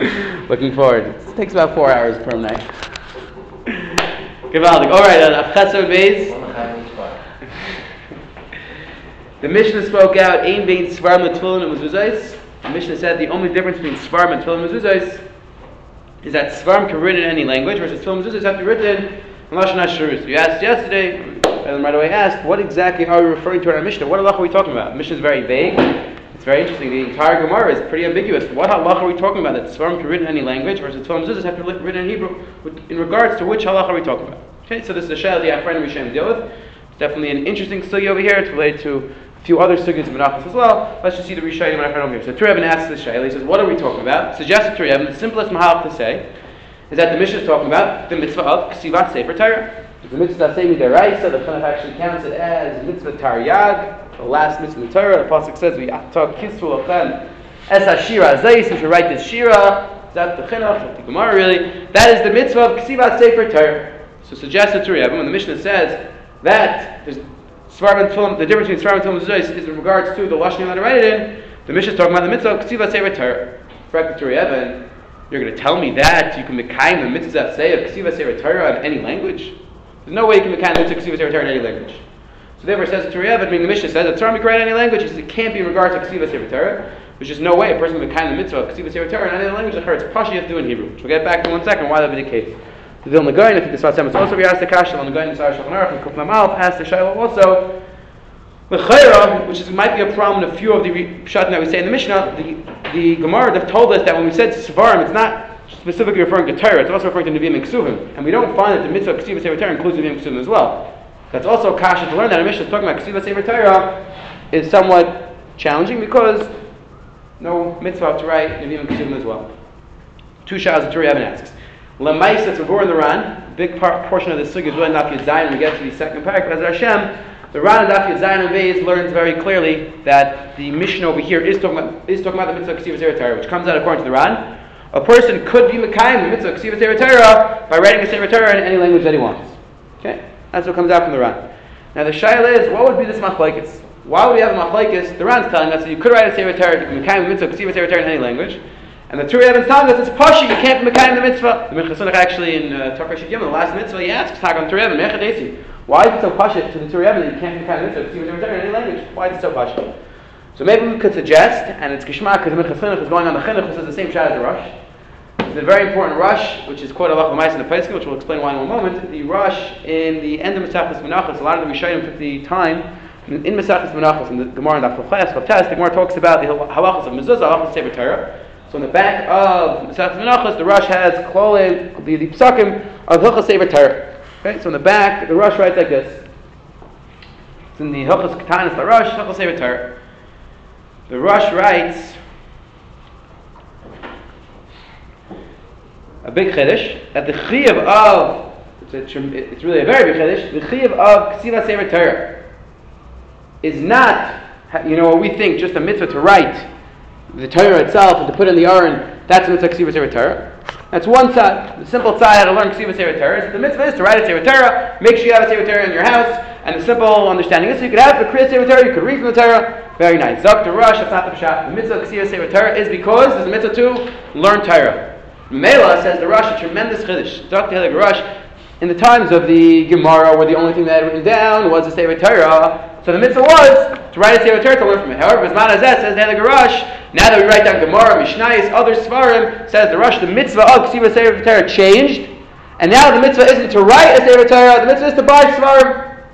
Looking forward. It takes about four hours per night. Gewaldig. All right, uh, Chesed Beis. The Mishnah spoke out, Ein Bein Svarim Tefillin and Mezuzos. The Mishnah said the only difference between Svarim and Tefillin and Mezuzos is that Svarim can be written in any language, versus Tefillin and Mezuzos have to be written in Lashon HaShurus. You asked yesterday, and right away asked, what exactly are we referring to in our Mishnah? What halacha are we talking about? The Mishnah is very vague. It's very interesting. The entire Gemara is pretty ambiguous. What halacha are we talking about? That Svarim can be written in any language, Tefillin and Mezuzos have to be written in Hebrew. In regards to which halacha are we talking about? Okay, so this is a shayla the friend Rishem deal with. It's definitely an interesting study over here. It's related to a few other sugyas of Menachos as well. Let's just see the Rishayim and our here. So Turei Even asks the shayla. He says, "What are we talking about?" Suggested Turei Even, the simplest mahalach to say is that the Mishnah is talking about the mitzvah of ksivat sefer Torah. The mitzvah of semi deraisa, the Chinuch actually counts it as mitzvah taryag, the last mitzvah of Torah. The pasuk says, "We talk kisvu lachem es hashira zeis." We should write this shira. Is that the chinuch, the Gemara really? That is the mitzvah of ksivat sefer Torah. So suggested to Rebbe when the Mishnah says that there's Svarim Tefillin, the difference between Svarim and Tefillin is in regards to the Lashon that I write it in. The Mishnah is talking about the mitzvah of Ksiva Sefer Torah. Correct to Rebbe, you're going to tell me that you can make the mitzvah say of Ksiva Sefer Torah in any language? There's no way you can make the mitzvah of Ksiva Sefer Torah in any language. So therefore it says to Rebbe, I mean the Mishnah says that Torah write in any language. It can't be in regards to Ksiva Torah. There's just no way a person can make the mitzvah of Ksiva Sefer in any language. It's Pashi you have to do in Hebrew. Which we'll get back to in one second why that would be the case. The Vilna the Sfat Emes also be asked the Kasha, on the the Sar Shulchan Aruch, and Kufna Malf asked the Shaila also, the Chayra, which is, might be a problem in a few of the Pshatim that we say in the Mishnah, the, the Gemara have told us that when we said Svarim, it's not specifically referring to Torah, it's also referring to Nevi'im and Ksuvim. And we don't find that the mitzvah of Ksiva includes Nevi'im and Ksuvim as well. That's also Kasha to learn that a Mishnah talking about Ksiva Sefer Torah is somewhat challenging because no mitzvah to write and Ksuvim as well. Two shahs that Turi asks. Lemais, that's we're in the Ran. Big part, portion of the sugya is really not Yud We get to the second paragraph. As Hashem, the Ran and Daf Zayin and Beis learns very clearly that the mission over here is talking about, is talking about the mitzvah Ksiva Torah, which comes out according to the Ran. A person could be Mekayim, the mitzvah Ksiva Torah, by writing a Sefer Torah in any language that he wants. Okay? That's what comes out from the Ran. Now the Shaila is, what would be this machlekes? Why would we have a machlekes? The Ran's telling us that you could write a Sefer Torah, you can Mekayim the mitzvah Ksiva Torah in any language. And the Turei Even's telling us it's Pashi, you can't be Mekayim the mitzvah. The Minchas Chinuch actually in uh, Torah Yom, the last mitzvah, he asks Tagon Turei Even, Mechadesi, why is it so Pashi to the Turei Even that you can't Mekayim the mitzvah? See what's in any language. Why is it so Pashi? So maybe we could suggest, and it's Kishma because the Minchas Chinuch is going on the Chinuch, which is the same shot as the Rosh. A very important Rosh, which is quoted Allah in the Pesach, which we'll explain why in one moment. The Rosh in the end of Mesachas Menachos, a lot of the Rishayim took the time in Mesachas Menachos, in the Gemara and the Ches, the Gemara talks about the halachas of mezuzah, halachas of Torah. So in the back of Masechet Menachos, the Rosh has klolim, the, the psakim of Hilchas Sefer Torah. Okay, so in the back, the Rosh writes like this. It's in the Hilchas Katanis, the Rosh, Hilchas Sefer Torah. The Rosh writes a big chiddush that the chiyuv of it's, a, it's really a very big chiddush. The chiyuv of Ksiva Sefer Torah is not you know what we think just a mitzvah to write the Torah itself and to put in the urn. that's a mitzvah Ksiva Sefer Torah. That's one side. The simple side how to learn Ksiva Sefer Torah the mitzvah is to write a Sefer Torah, make sure you have a Sefer Torah in your house, and the simple understanding is so you could have the Kriya Sefer Torah, you could read from the Torah, very nice. Zok to Rosh, that's not the Pshat. The mitzvah of Ksiva Sefer Torah is because there's a mitzvah to learn Torah. Mela says the Rosh, a tremendous chiddush. Zok to Rosh, in the times of the Gemara, where the only thing they had written down was the Sefer Torah, so the mitzvah was to write a Sefer Torah to learn from it. However, Bisman Hazeh says the Garash, now that we write down Gemara, Mishnayis, other Svarim, says the Rosh, the mitzvah of Ksiva Sefer Torah changed, and now the mitzvah isn't to write a Sefer Torah, the mitzvah is to buy Svarim.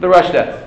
The Rosh does.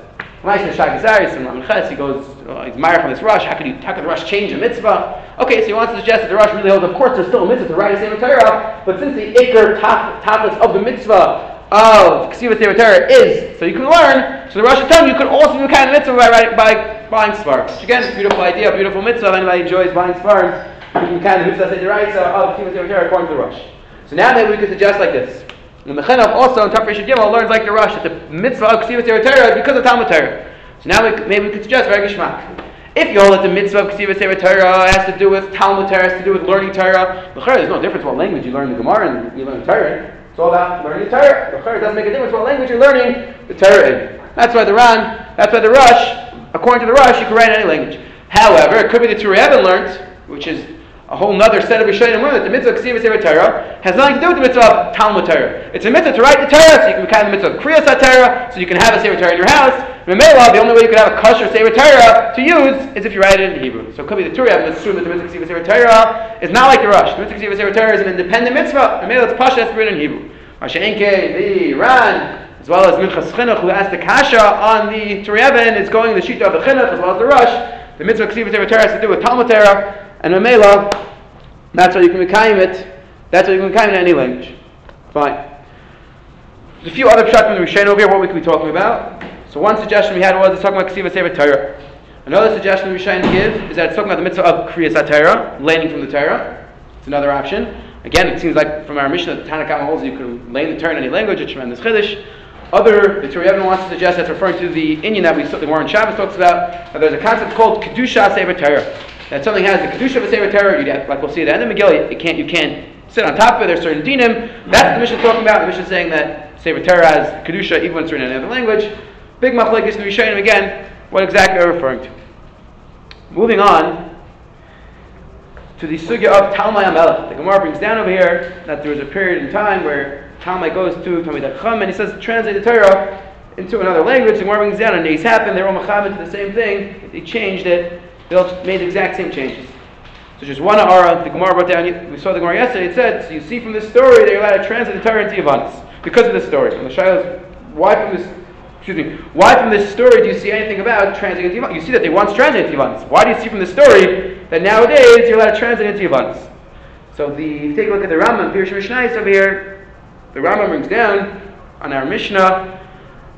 Nice in Shagazaris and Lamches, he goes, oh, he's married from this Rosh. How could, he, how could the Rosh change a mitzvah? Okay, so he wants to suggest that the Rosh really holds. Of course, there's still a mitzvah to write a Sefer Torah, but since the ikr tapas of the mitzvah of Ksiva Torah is so you can learn. So the Rosh Hashanah, you could also do kind of mitzvah by, writing, by buying sparks. Which again, beautiful idea, beautiful mitzvah. If anybody enjoys buying sparks, you can kind of mitzvah say the right of Ksiva Torah according to the Rosh. So now maybe we could suggest like this. The Mechanov also in Tafresh Gimel learns like the Rosh that the mitzvah of Ksiva Torah because of Talmud Torah. So now we, maybe we could suggest very. If you hold that the mitzvah of Ksiva Torah has to do with Talmud Torah, has to do with learning Torah, there's no difference what language you learn the Gemara and you learn Torah. It's all about learning Torah. The Torah doesn't make a difference what language you're learning the Torah in. That's why the Ran, that's why the Rosh, according to the Rosh, you can write any language. However, it could be the Torah learned, which is a whole other set of Rishonim learn that the mitzvah of Ksiva Sefer Torah has nothing to do with the mitzvah of Talmud Torah. It's a mitzvah to write the Torah, so you can become the mitzvah of Kriyas Torah, so you can have a Sefer Torah in your house. Remember, the only way you can have a kosher Sefer Torah to use is if you write it in Hebrew. So it could be the Torah, but assume that the mitzvah of Ksiva Sefer Torah is not like the Rosh. The mitzvah of Ksiva Sefer Torah is an independent mitzvah. Remember, it's Pasha, it's written in Hebrew. Mashenke, the Ran, as well as Minchas Chinuch, who asked the Kasha on the Turei is going the sheet of the Chinuch, as well as the Rosh. The mitzvah of Ksiva Sefer Torah has to do with Talmud Torah, and Mamela, that's how you can Mekayim it. That's how you can Mekayim it in any language. Fine. There's a few other pshat from the Rishon over here, what we could be talking about. So one suggestion we had was it's talking about Ksiva Sefer Torah. Another suggestion we Rishon give is that it's talking about the mitzvah of Kriyas Torah, landing from the Torah. It's another option. Again, it seems like from our mission that Tanakh holds you can lay the Torah in any language, a tremendous chiddush. Other, the Torah wants to suggest that's referring to the Indian that we the Warren Shabbos talks about. That there's a concept called Kedusha Sefer Torah that something has the kedusha of a sefer Torah, you'd have, like we'll see at the end of Megillah, you can't you can't sit on top of it. There's certain dinim. That's the mission talking about. The mission saying that sefer Torah has kedusha even when it's written in another language. Big machlekes in Rishonim again. What exactly are referring to? Moving on to the sugya of Talmai HaMelech. The Gemara brings down over here that there was a period in time where Talmai goes to Talmid Chacham and he says translate the Torah into another language. The Gemara brings down and these happened. They're all mechamed to the same thing. They changed it they all made the exact same changes. So just one ara, the Gemara brought down, we saw the Gemara yesterday, it said, so you see from this story that you're allowed to translate the Torah into Yavanis. Because of this story. And the Shiloh why from this, excuse me, why from this story do you see anything about translating into Yavanis? You see that they once translated into Yavanis. Why do you see from this story that nowadays you're allowed to translate into Yavanis? So the, if you take a look at the Rambam, Pirush Mishnah over here, the Rambam brings down on our Mishnah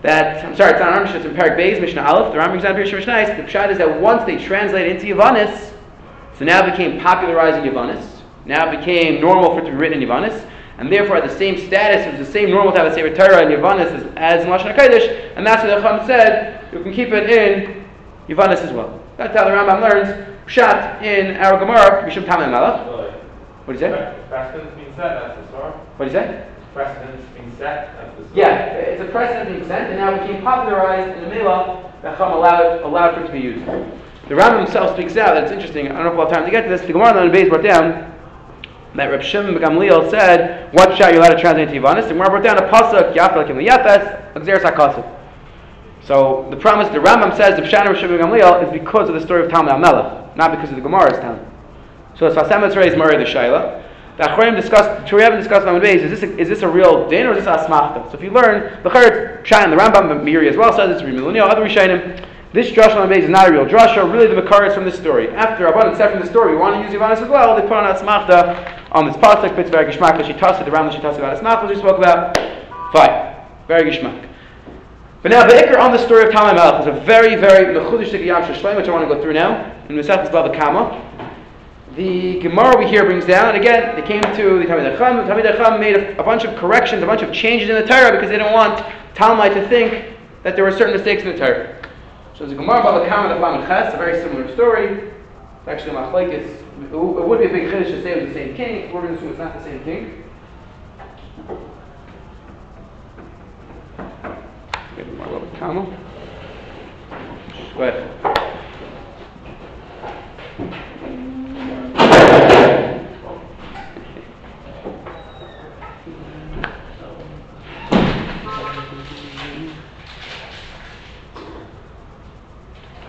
that I'm sorry, it's not Mishnah, it's in Parak Beis, Mishnah Aleph. The Rambam example here, Mishnah The pshat is that once they translated into Yavanis, so now it became popularized in Yavanis. Now it became normal for it to be written in Yavanis, and therefore at the same status, it was the same normal to have a Sefer Torah in Yavanis as, as in Lashon Hakodesh, and that's what the Chacham said. You can keep it in Yavanis as well. That's how the Rambam learns pshat in our Gemara, Mishum Tamim Malach. What do you say? Precedence being set, that's the story. What do you say? Precedence being set, yeah, it's a precedent being set, and now it became popularized in the Mela, Chacham allowed, allowed for it to be used. The Rambam himself speaks out that it's interesting. I don't know if we'll have time to get to this. The Gemara on the base brought down that Reb Shimon Gamliel said, "What shall you allowed to translate into Yavanis?" The Gemara brought down a pasuk, "Yafel kim liyafes, Xeris hakasif." So the promise the Rambam says the Pshat of Shimon Gamliel is because of the story of Talmai Melech, not because of the Gemara's telling. So as Fasem Mitzray is Murray the Shaila. The Achronim discussed, Even discussed on Beis, is this, a, is this a real din or is this a asmachta? So if you learn, the Chayr, Shain, the Rambam, the Meiri as well says it's Rimilunio, other Rishainim, this drasha on is not a real drasha, really the Makar is from this story. After Rabban said from the story, we want to use Yavanis as well, they put on asmachta on this pasuk, bits very gishmak, the Shitasa, the Rambam Shitasa about asmachta, we spoke about. Fine. Very gishmak. But now the Iker on the story of Talmai Melech is a very, very mechudish Yam Shel Shlomo, which I want to go through now, in Mesach Bava Kama. The Gemara we hear brings down, and again, they came to the Talmid Chacham. The Talmid Chacham made a, a, bunch of corrections, a bunch of changes in the Torah because they didn't want Talmud to think that there were certain mistakes in the Torah. So the Gemara about the Kama of Ches, a very similar story. It's actually Machlaik. It, it would be a big chiddush to say it was the same king. We're going to assume it's not the same king. Go ahead.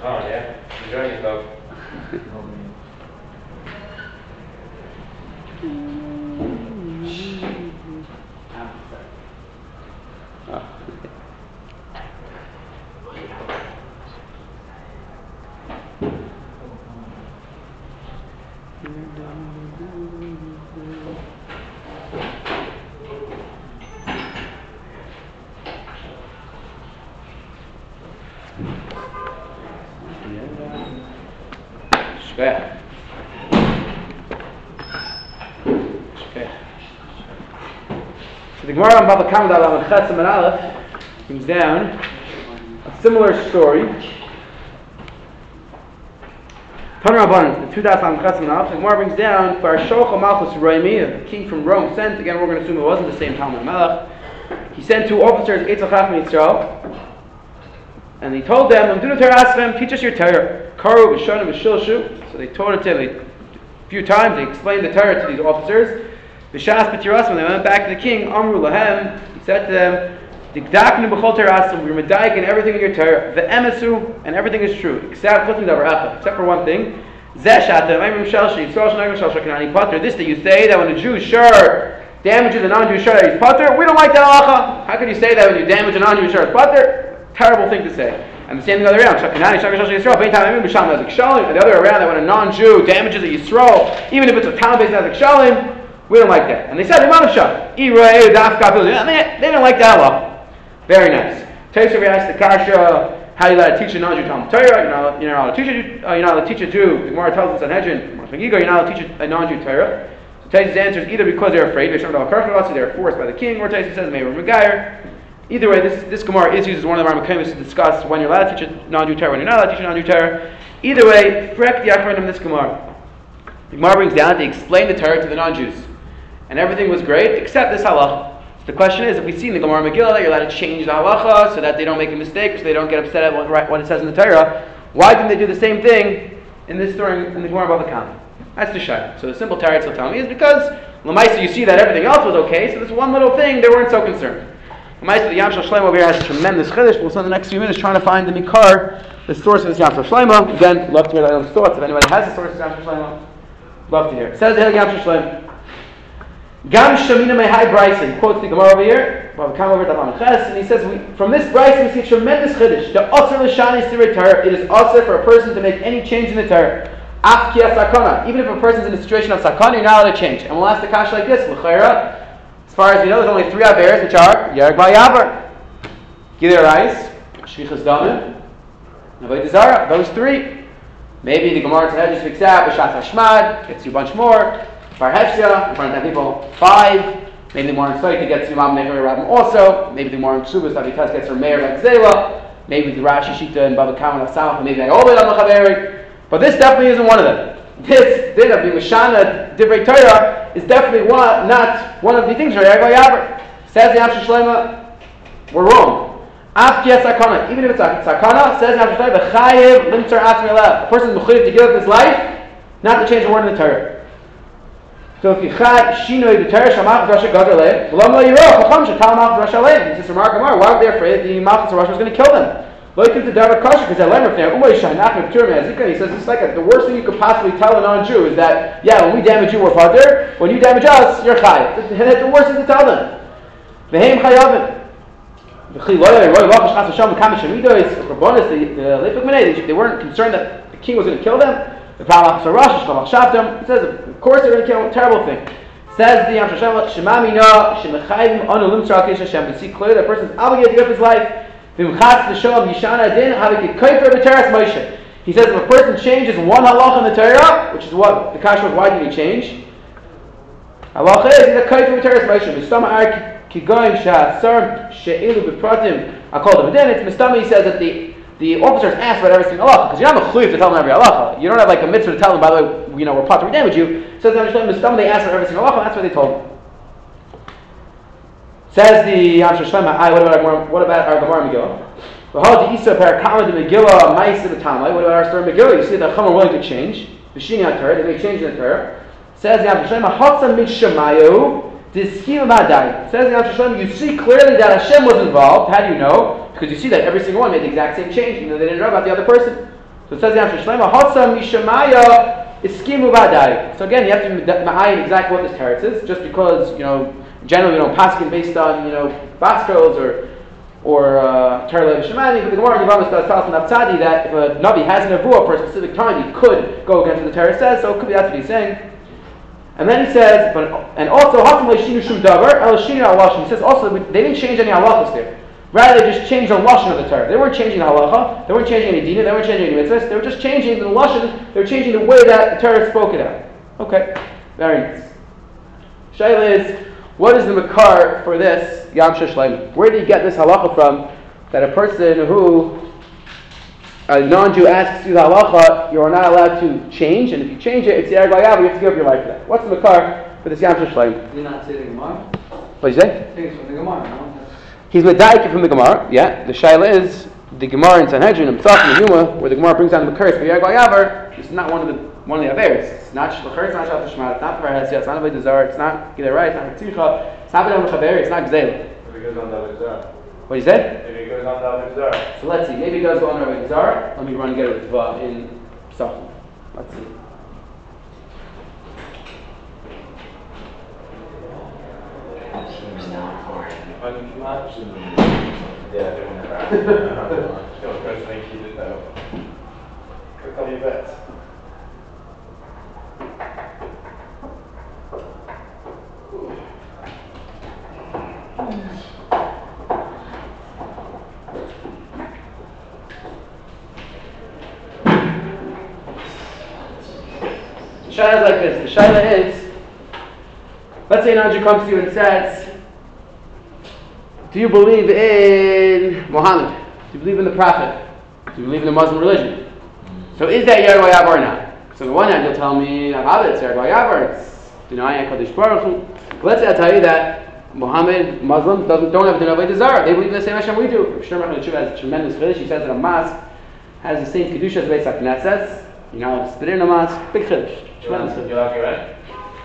Oh, yeah. Enjoy yourself. Oh, Gemara on Baba Kamad Alam Chetzim and Aleph comes down a similar story. Tanra Rabbanan, the two das on Chetzim and Aleph. The Gemara brings down for Shocha Malchus Roimi, a king from Rome, sent again. We're going to assume it wasn't the same Talmai Melech. He sent two officers, Eitzel Chacham Yisrael, and he told them, "Do the teach us your Torah." Karu v'shonim v'shilshu. So they taught it to him. a few times. They explained the Torah to these officers. B'shas b'tiras, when they went back to the king, Amru lahem, he said to them, Dikdaknu b'chol terasim, we're medayik in everything in your Torah, the emesu, and everything is true, except except for one thing. This that you say that when a Jew sure damages a non-Jew shirt, he's putter. We don't like that halacha. How could you say that when you damage a non-Jew shirt, putter? Terrible thing to say. And the same thing the other around. The other around, that when a non-Jew damages a Yisrael, even if it's a town-based Nazik Shalim, we don't like that. And they said, Imam Shah, they didn't like that law. Very nice. Taser asked the Kasha, how you allowed to teach a non-Jew Talmud Torah? You're not, allowed to teach a, uh, you're not allowed to teach a Jew. The Gemara tells us on Hedron, you're not allowed to teach a non-Jew Torah. So Taisus answers either because they're afraid, they're forced by the king, or Taisus says, maybe Megayer. Either way, this, this Gemara is used as one of the Ramakimis to discuss when you're allowed to teach a non-Jew Torah, when you're not allowed to teach a non-Jew Torah. Either way, frek the Akron of this Gemara. The Gemara brings down to explain the Torah to the non-Jews. And everything was great, except this halacha. So the question is, if we see in the Gemara Megillah that you're allowed to change the halacha so that they don't make a mistake, so they don't get upset at what, it says in the Torah, why didn't they do the same thing in this story in the Gemara Bava Kama? That's the shayla. So the simple Torah will tell me is because Lamaisa you see that everything else was okay, so this one little thing they weren't so concerned. Ma'aseh, the Yam Shel Shlomo over here has tremendous chiddush. We'll spend the next few minutes trying to find the Mikar, the source of this Yam Shel Shlomo. Again, love to hear Adam's thoughts. If anybody has the source of Yam Shel Shlomo, love to hear. Says the Yam Shel Shlomo. Gam Shamina Mehai Braisa quotes the Gemara over here. And he says, we, from this Braisa we see tremendous chiddush. The Asr Lashani to retire. It is Asr for a person to make any change in the Torah. Afkia Sakana. Even if a person is in a situation of Sakana, you're not allowed to change. And we'll ask the Kash like this: L'chayra. As far as we know, there's only three Averes, which are Yerek Yavar, Gilear Rice, Shvichas Damim, Navoid Zara. Those three. Maybe the Gemara Tzahel just picks out B'Shat Hashmad, gets you a bunch more. Bar Hefsha, in front of 10 people, five. Maybe the more in Soita gets you Mam Neher Rabim also. Maybe the more in Ksubas Avitas gets her Meir Zela. Maybe the Rashi Shita and Baba Kaman South, maybe they all the the But this definitely isn't one of them. This din of the Mishana Divrei Torah is definitely one, not one of the things. Says the Yam Shel Shlomo, we're wrong. Afkiyat sakana, even if it's a sakana, says the Yam Shel Shlomo, chayiv limtzar atzmi A person is to give up his life, not to change a word in the Torah. So if you chad shinoi the Torah shamach drasha gadol lev, v'lam lo yiro, chacham shetal mach drasha lev. He says, Ramar Gemara, why were they afraid the of Russia was going to kill them? Loikin to David Kasha, because I learned from Umay Shainach He says it's like a, the worst thing you could possibly tell a non-Jew is that, yeah, when we damage you, we're father. When you damage us, you're chay. That's the worst thing to tell them. Vehem chayavim. They weren't concerned that the king was going to kill them. The Shalach Shavtim. He says, of course they're going to him. Terrible thing. Says the Yam Shashem, Shema Mina, Shemechayim, Anu Lim Tzrak Hashem. To see clearly that person is obligated to give his life. He says if a person changes one halach in the Torah, which is what the kasha was, why did he change? Halacha is he's a of Torah Moshe. Mistama ar kigoyim sha'asar she'ilu bepratim akol davadin. It's mistama. He says that the the officers ask about every single halacha because you don't have a chuyv to tell them every halacha. You don't have like a mitzvah to tell them. By the way, you know we're part to damage you. So they understand mistama. They ask about every single halacha. That's what they told him. Says the Yam Shel Shlomo, what about our, what about our Gemara Megillah? The V'hal Isa Parakama de Megillah Ma'is of the Tamai. What about our story Megillah? You see the Chum are willing to change. The Shini Torah, they make changes in the Torah. Says the Yam Shel Shlomo, Hatzam Mishamayu. Says the Shlema, you see clearly that Hashem was involved. How do you know? Because you see that every single one made the exact same change, even though they didn't know about the other person. So it says the Yam Shel Shlomo, Hatzam Mishamaya Iskimu Madai. So again, you have to ma'ayin exactly what this teretz is, just because, you know, generally, you know, paskin based on, you know, baskos or or uh, Torah Shemani, but the Gemara in Yavamas does tell us in that if a Navi has an Nevuah for a specific time, he could go against what the Torah says, so it could be that's what he's saying. And then he says, but and also Hakim Leishinu Shum Davar, El Shinu He says also they didn't change any halachas there. Rather, they just changed the lashon of the Torah. They weren't changing the halacha. They weren't changing any dina. They weren't changing any mitzvahs. They were just changing the lashon. They were changing the way that the Torah spoke it out. Okay, very nice. Shayla is what is the makar for this Yam Shel Shlomo? Where did you get this halacha from? That a person who a non-Jew asks you the halacha, you are not allowed to change, and if you change it, it's Yereg Layav, you have to give up your life for that. What's the makar for this Yam You're not say the Gemara? What did you say? I from the Gemara. He's medayik from the Gemara. Yeah, the shaila is the Gemara in Sanhedrin and Psach and Yuma, where the Gemara brings down the for Yereg Layav. It's not one of the one of the Averis. It's not Shlachar, it's not Shema, it's not Parhesia, it's not Avodah it's not Right, it's not Tzricha, it's not B'nai Mechaber, it's not Gzela. If it goes on the other. What you say? If it goes on the side. So let's see, maybe it goes go on Avodah Zarah. Let me run and get it with in Psachim. Let's see. Yeah, they won't crash. Don't press link, keep it though. A couple of bets. Shaila is like this. The Shaila is, let's say an Andrew comes to you and says, do you believe in Muhammad? Do you believe in the Prophet? Do you believe in the Muslim religion? Hmm. So is that Yergo Yavar or not? So on the one hand, you'll tell me, it, it's Yergo Yavar, it's denying HaKadosh Baruch Hu. But let's say I tell you that Muhammad, Muslims, doesn't, don't have the Navay Desire. They believe in the same Hashem we do. Shlomo Echad has a tremendous chiddush. He says that a mosque has the same Kedusha as Beis HaKnesses. You know, not allowed to spit in a mosque. Big chiddush. Tremendous chiddush. You like it, right?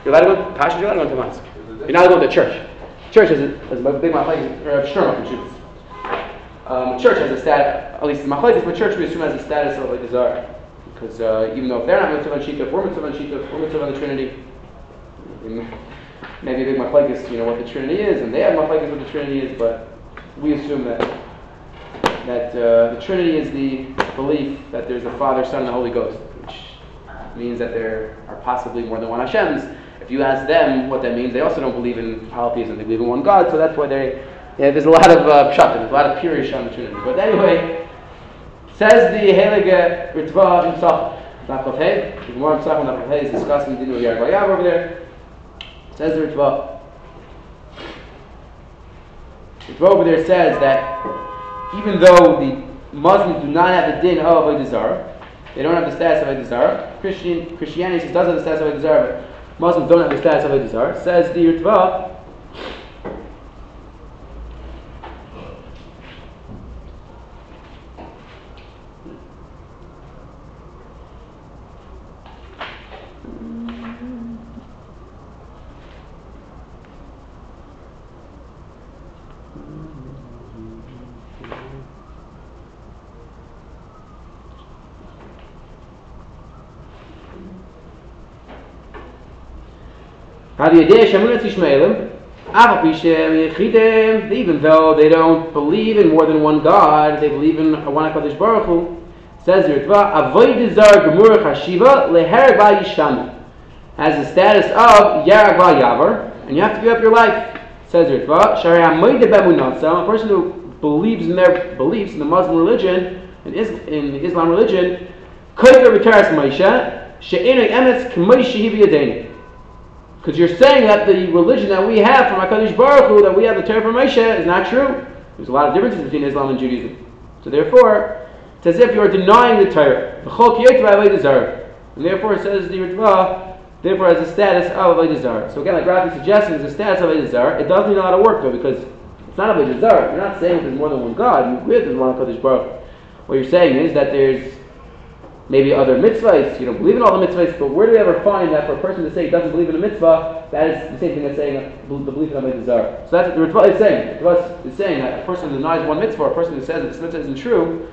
You're allowed to go, Pasha, you're allowed to go to mosque. You're not allowed to go to church. Church is a, is a big machlekes, or Shlomo from. Um, church has a status, at least in machlekes, but church we assume has a status of like a czar. Because uh, even though if they're not mitzvah on shita, we're mitzvah on shita, we're mitzvah on the Trinity, maybe a big machlekes, you know what the Trinity is, and they have machlekes what the Trinity is, but we assume that that uh, the Trinity is the belief that there's a Father, Son, and the Holy Ghost, which means that there are possibly more than one Hashems. If you ask them what that means, they also don't believe in polytheism. They believe in one God, so that's why they. Yeah, there's a lot of uh, pshat, there's a lot of pirish on the Trinity. But anyway, says the Heilige Ritva Psach, Nachlav Hey, the Gemara and Nachlav Hey is discussing the Dinu Yar Vayav over there. Says the Ritva. Ritva over there says that even though the Muslims do not have the din of Zarah, they don't have the status of Zarah. Christian Christianity does have the status of Zarah, but Muslims don't understand have the status of Avodah Ritva. Even though they don't believe in more than one God, they believe in one HaKadosh Baruch Hu. Says Yisham has the status of Yarag Yavar, and you have to give up your life. Says Bemunatza, a person who believes in their beliefs in the Muslim religion, in, Is- in the Islam religion, Moshe, Hivi because you're saying that the religion that we have from HaKadosh Baruch Hu, that we have the Torah from Moshe, is not true. There's a lot of differences between Islam and Judaism. So therefore, it's as if you are denying the Torah. And therefore, it says the Ritva, therefore has the status of Avodah Zarah. So again, like Rafi suggesting, it's the status of Avodah Zarah. It does need a lot of work though, because it's not Avodah Zarah. You're not saying there's more than one God. You agree there's one HaKadosh Baruch. What you're saying is that there's maybe other mitzvahs, you don't believe in all the mitzvahs, but where do we ever find that for a person to say he doesn't believe in a mitzvah, that is the same thing as saying the belief in a Zarah. So that's what the Ritva is saying. The is saying that a person who denies one mitzvah, a person who says that this mitzvah isn't true,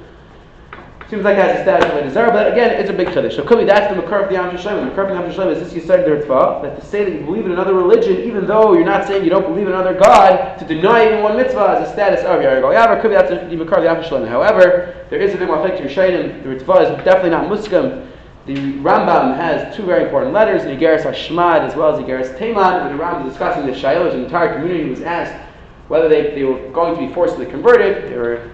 seems like it has a status of a Zarah, but again, it's a big chiddush. So could be that's the Makar of the Yam Shalom. The Makar of the Yam Shalom is this the Ritva, that to say that you believe in another religion, even though you're not saying you don't believe in another God, to deny even one mitzvah is a status of Yargo Yavar. Could be that's the Makar of the Yam Shalom. However, there is a big mafek to Rishayim. The Ritva is definitely not Muslim. The Rambam has two very important letters, the Igeris Hashmad as well as the Igeris Teman. When the Rambam is discussing the Shailos, the entire community was asked whether they, they were going to be forcibly converted. They were,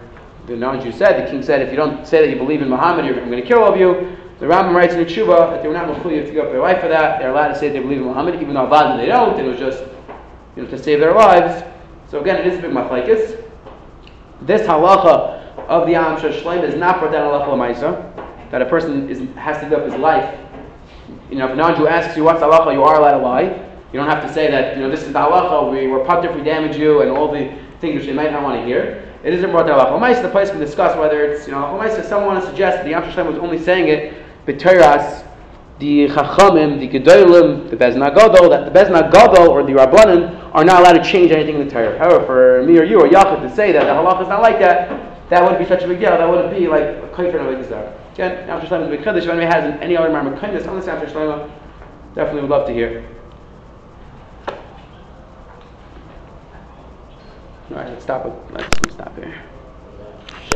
the non-Jew said, the king said, if you don't say that you believe in Muhammad, you're, I'm going to kill all of you. The Rambam writes in the Tshuva that they were not mechuyev to give up their life for that. They're allowed to say they believe in Muhammad, even though Avad they don't. It was just, you know, to save their lives. So again, it is a big machlekes. This halacha of the Am Shleim is not brought down halacha l'maisa, that a person is, has to give up his life. You know, if a non-Jew asks you what's halacha, you are allowed to lie. You don't have to say that, you know, this is the halacha, we were putter if we damage you, and all the things which they might not want to hear. It isn't brought down halacha. The place we discuss whether it's, you know, halacha l'maisa. Someone wants to suggest that the Am Shleim was only saying it b'teras the Chachamim, the Gedolim, the Bezna Gadol, that the Bezna Gadol or the Rabbanim are not allowed to change anything in the Torah. However, for me or you or Yachid to say that the halacha is not like that, that wouldn't be such a big deal. That wouldn't be like a kaifer of a Again, After Shlomo is a big chiddush. If anybody has any other Marmar kindness on this After Shlomo, definitely would love to hear. All right, let's stop. Let's stop here.